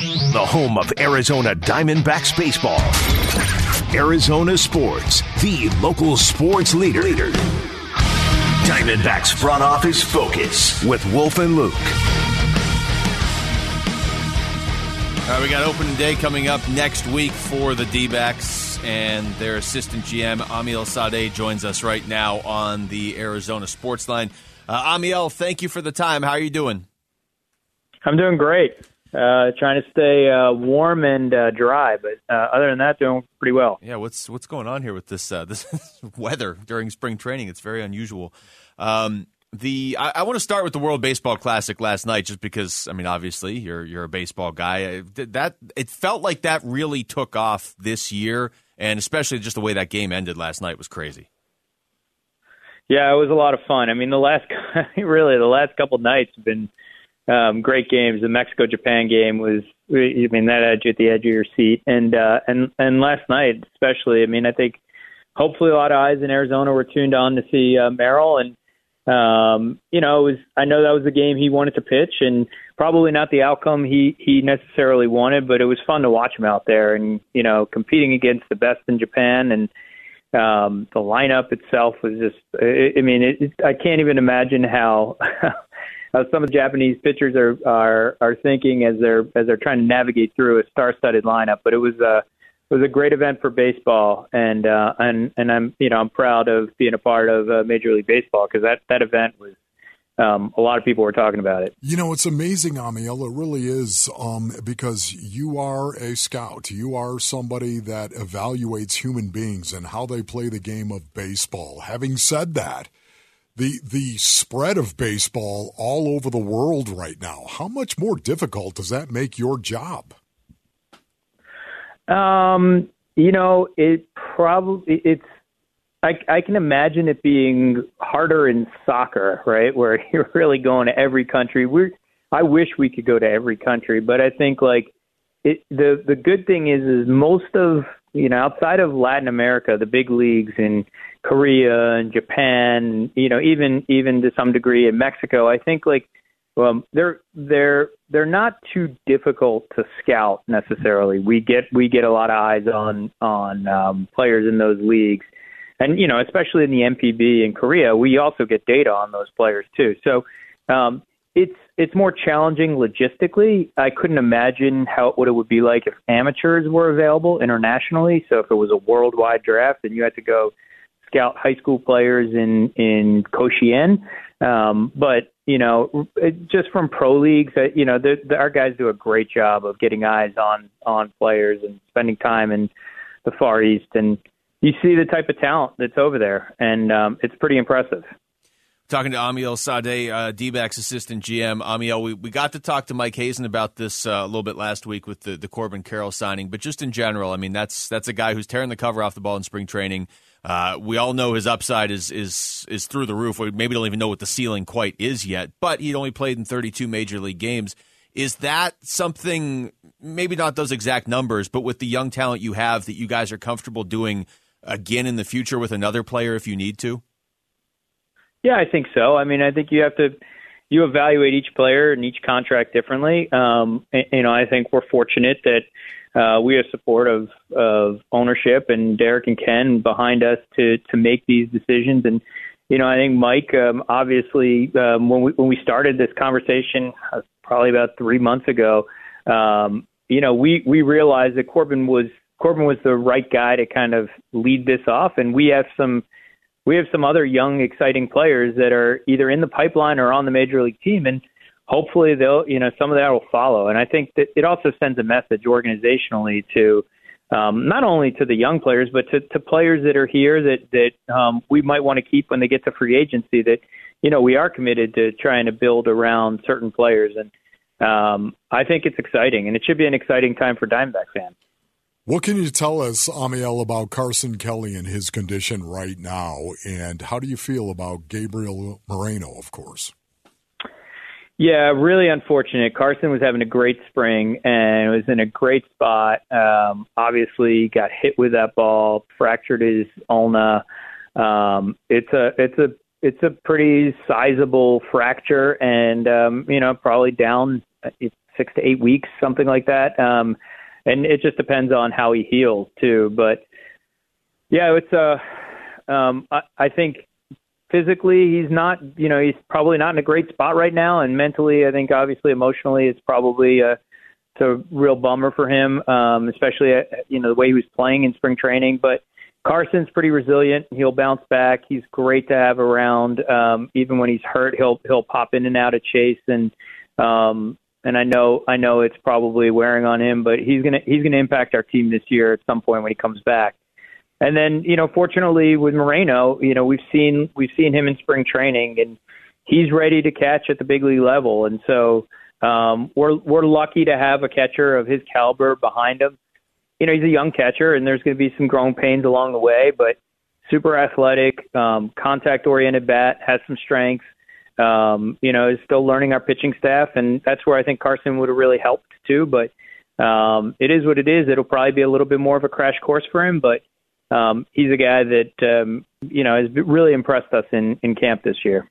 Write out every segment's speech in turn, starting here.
the home of Arizona Diamondbacks baseball. Arizona Sports, the local sports leader. leader. Diamondbacks front office focus with Wolf and Luke. All right, we got open day coming up next week for the D backs, and their assistant GM, Amiel Sawdaye, joins us right now on the Arizona Sports Line. Uh, Amiel, thank you for the time. How are you doing? I'm doing great. Uh, trying to stay uh, warm and uh, dry, but uh, other than that, doing pretty well. Yeah, what's what's going on here with this uh, this weather during spring training? It's very unusual. Um, the I, I, want to start with the World Baseball Classic last night, just because I mean, obviously you're you're a baseball guy. That it felt like that really took off this year, and especially just the way that game ended last night was crazy. Yeah, it was a lot of fun. I mean, the last really the last couple nights have been um, great games. The Mexico Japan game was, I mean, that edge at the edge of your seat, and uh, and and last night especially. I mean, I think hopefully a lot of eyes in Arizona were tuned on to see uh, Merrill, and um, you know, was I know that was the game he wanted to pitch, and probably not the outcome he he necessarily wanted, but it was fun to watch him out there, and you know, competing against the best in Japan and. Um, the lineup itself was just, I, I mean, it, it, I can't even imagine how uh, some of the Japanese pitchers are, are are thinking as they're as they're trying to navigate through a star-studded lineup. But it was a it was a great event for baseball, and uh, and and I'm you know I'm proud of being a part of uh, Major League Baseball because that that event was um, a lot of people were talking about it. You know, it's amazing, Amiel. It really is um, because you are a scout. You are somebody that evaluates human beings and how they play the game of baseball. Having said that, the the spread of baseball all over the world right now. How much more difficult does that make your job? Um, you know, it probably it's. I, I can imagine it being harder in soccer, right, where you're really going to every country. We're I wish we could go to every country, but I think like it, the the good thing is is most of you know outside of Latin America, the big leagues in Korea and Japan, you know, even even to some degree in Mexico, I think like um, they're they're they're not too difficult to scout necessarily. We get we get a lot of eyes on on um, players in those leagues, and you know, especially in the NPB in Korea, we also get data on those players too. So um, it's it's more challenging logistically. I couldn't imagine how what it would be like if amateurs were available internationally. So if it was a worldwide draft and you had to go scout high school players in in Koshien. Um, but you know, just from pro leagues, uh, you know, the, the, our guys do a great job of getting eyes on on players and spending time in the Far East, and you see the type of talent that's over there, and um, it's pretty impressive. Talking to Amiel Sawdaye, uh, D-backs assistant GM. Amiel, we, we got to talk to Mike Hazen about this uh, a little bit last week with the, the Corbin Carroll signing, but just in general, I mean, that's that's a guy who's tearing the cover off the ball in spring training. Uh, we all know his upside is is is through the roof. We maybe don't even know what the ceiling quite is yet, but he'd only played in 32 major league games. Is that something? Maybe not those exact numbers, but with the young talent you have, that you guys are comfortable doing again in the future with another player if you need to. Yeah, I think so. I mean, I think you have to you evaluate each player and each contract differently. Um, and, you know, I think we're fortunate that uh, we have support of of ownership and Derek and Ken behind us to to make these decisions. And you know, I think Mike, um, obviously, um, when we when we started this conversation, uh, probably about three months ago, um, you know, we we realized that Corbin was Corbin was the right guy to kind of lead this off, and we have some we have some other young, exciting players that are either in the pipeline or on the major league team, and hopefully they'll you know some of that will follow and i think that it also sends a message organizationally to um, not only to the young players but to, to players that are here that that um, we might want to keep when they get to free agency that you know we are committed to trying to build around certain players and um, I think it's exciting and it should be an exciting time for Diamondback fans. What can you tell us, Amiel, about Carson Kelly and his condition right now? And how do you feel about Gabriel Moreno, of course? Yeah, really unfortunate. Carson was having a great spring and was in a great spot. Um, obviously, got hit with that ball, fractured his ulna. Um, it's a it's a it's a pretty sizable fracture, and um, you know probably down six to eight weeks, something like that. Um, and it just depends on how he heals too. But yeah, it's uh, um, I, I think physically he's not, you know, he's probably not in a great spot right now, and mentally, I think obviously emotionally, it's probably a it's a real bummer for him, um, especially uh, you know the way he was playing in spring training. But Carson's pretty resilient. He'll bounce back. He's great to have around. Um, even when he's hurt, he'll he'll pop in and out of Chase and um, and I know I know it's probably wearing on him, but he's gonna he's gonna impact our team this year at some point when he comes back. And then you know, fortunately with Moreno, you know we've seen we've seen him in spring training, and he's ready to catch at the big league level. And so um, we're we're lucky to have a catcher of his caliber behind him. You know, he's a young catcher, and there's going to be some growing pains along the way, but super athletic, um, contact oriented bat, has some strength um, you know, is still learning our pitching staff, and that's where I think Carson would have really helped too. But um, it is what it is. It'll probably be a little bit more of a crash course for him, but um, he's a guy that um, you know has really impressed us in in camp this year.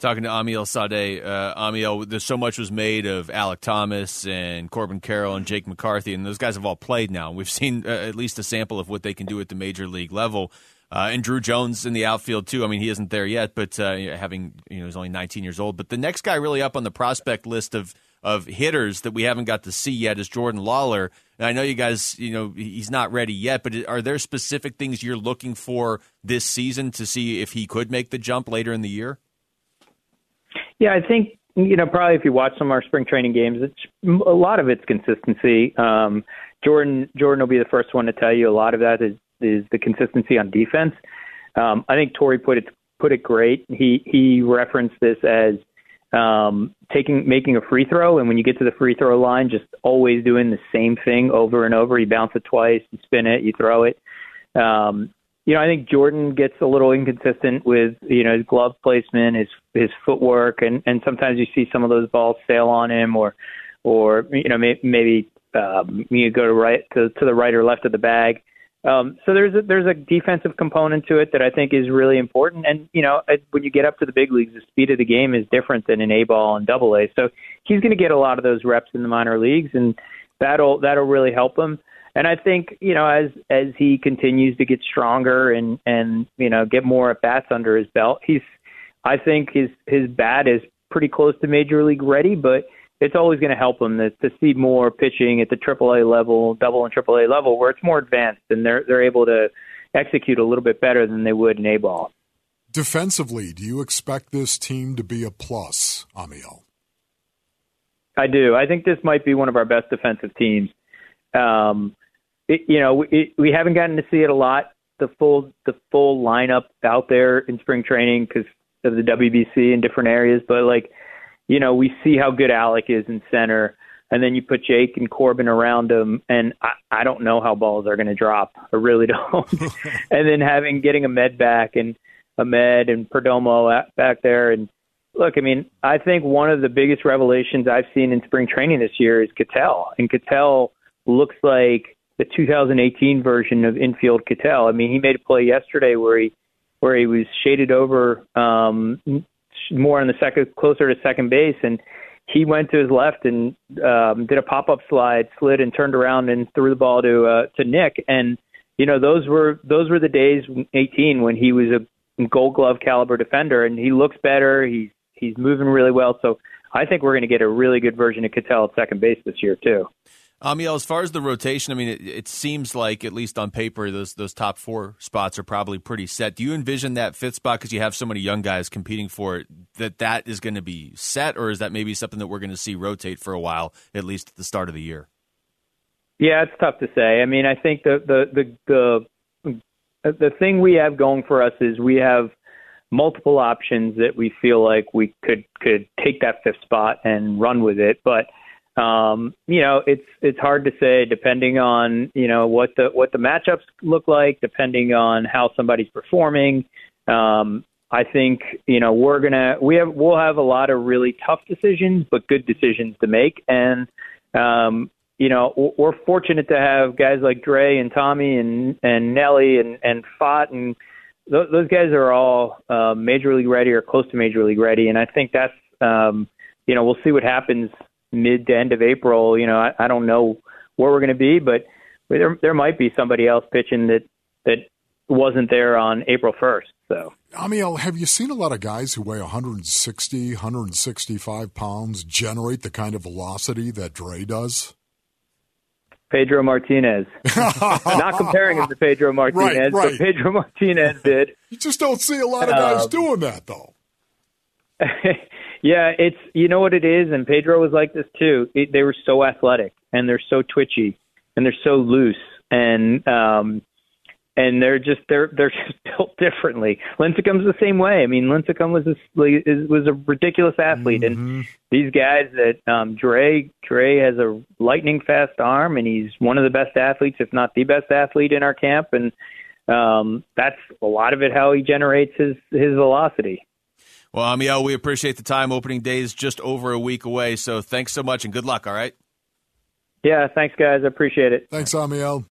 Talking to Amiel Sawdaye, uh, Amiel, there's so much was made of Alek Thomas and Corbin Carroll and Jake McCarthy, and those guys have all played now. We've seen uh, at least a sample of what they can do at the major league level. Uh, and Druw Jones in the outfield too. I mean, he isn't there yet, but uh, having you know he's only 19 years old. But the next guy really up on the prospect list of of hitters that we haven't got to see yet is Jordan Lawlar. And I know you guys, you know, he's not ready yet. But are there specific things you're looking for this season to see if he could make the jump later in the year? Yeah, I think you know probably if you watch some of our spring training games, it's a lot of it's consistency. Um, Jordan Jordan will be the first one to tell you a lot of that is is the consistency on defense. Um, I think Torey put it put it great. He he referenced this as um, taking making a free throw, and when you get to the free throw line, just always doing the same thing over and over. You bounce it twice, you spin it, you throw it. Um, you know, I think Jordan gets a little inconsistent with you know his glove placement, his his footwork, and and sometimes you see some of those balls sail on him, or or you know may, maybe um, you go to right to to the right or left of the bag. Um, so there's a, there's a defensive component to it that I think is really important. And you know, when you get up to the big leagues, the speed of the game is different than in A ball and Double A. So he's going to get a lot of those reps in the minor leagues, and that'll that'll really help him. And I think you know, as as he continues to get stronger and and you know get more at bats under his belt, he's I think his his bat is pretty close to major league ready, but it's always going to help them to, to see more pitching at the AAA level, double and AAA level, where it's more advanced and they're they're able to execute a little bit better than they would in A ball. Defensively, do you expect this team to be a plus, Amiel? I do. I think this might be one of our best defensive teams. Um, it, you know, it, we haven't gotten to see it a lot. The full the full lineup out there in spring training because of the WBC in different areas, but like you know, we see how good Alek is in center, and then you put Jake and Corbin around him, and I, I don't know how balls are going to drop. I really don't. and then having getting Ahmed back and Ahmed and Perdomo back there, and look, I mean, I think one of the biggest revelations I've seen in spring training this year is Ketel, and Ketel looks like the 2018 version of infield Ketel. I mean, he made a play yesterday where he where he was shaded over um, more on the second, closer to second base, and he went to his left and um, did a pop up slide, slid and turned around and threw the ball to uh, to Nick. And you know those were those were the days 18 when he was a Gold Glove caliber defender, and he looks better. He's he's moving really well. So I think we're going to get a really good version of Ketel at second base this year too. Uh, Amiel, as far as the rotation, I mean, it, it, seems like at least on paper, those those top four spots are probably pretty set. Do you envision that fifth spot because you have so many young guys competing for it that that is going to be set, or is that maybe something that we're going to see rotate for a while, at least at the start of the year? Yeah, it's tough to say. I mean, I think the the the the the thing we have going for us is we have multiple options that we feel like we could could take that fifth spot and run with it, but um, you know, it's it's hard to say depending on you know what the what the matchups look like, depending on how somebody's performing. Um, I think you know we're gonna we have we'll have a lot of really tough decisions, but good decisions to make, and um, you know we're fortunate to have guys like Dre and Tommy and and Nelly and and Pfaadt and those, those guys are all uh, major league ready or close to major league ready, and I think that's um, you know we'll see what happens mid to end of April, you know, I, I don't know where we're going to be, but there there might be somebody else pitching that that wasn't there on April 1st. So, Amiel, have you seen a lot of guys who weigh 160, 165 pounds generate the kind of velocity that Dre does? Pedro Martinez. Not comparing him to Pedro Martinez, right, right. but Pedro Martinez did. You just don't see a lot of guys Um, doing that, though. yeah, it's you know what it is, and Pedro was like this too. It, they were so athletic, and they're so twitchy, and they're so loose, and um, and they're just they're they're just built differently. Lincecum's the same way. I mean, Lincecum was a, was a ridiculous athlete, and these guys that um, Dre Dre has a lightning fast arm, and he's one of the best athletes, if not the best athlete in our camp, and um, that's a lot of it how he generates his his velocity. Well, Amiel, we appreciate the time. Opening day is just over a week away, so thanks so much and good luck. All right. Yeah, thanks guys, I appreciate it. Thanks, Amiel.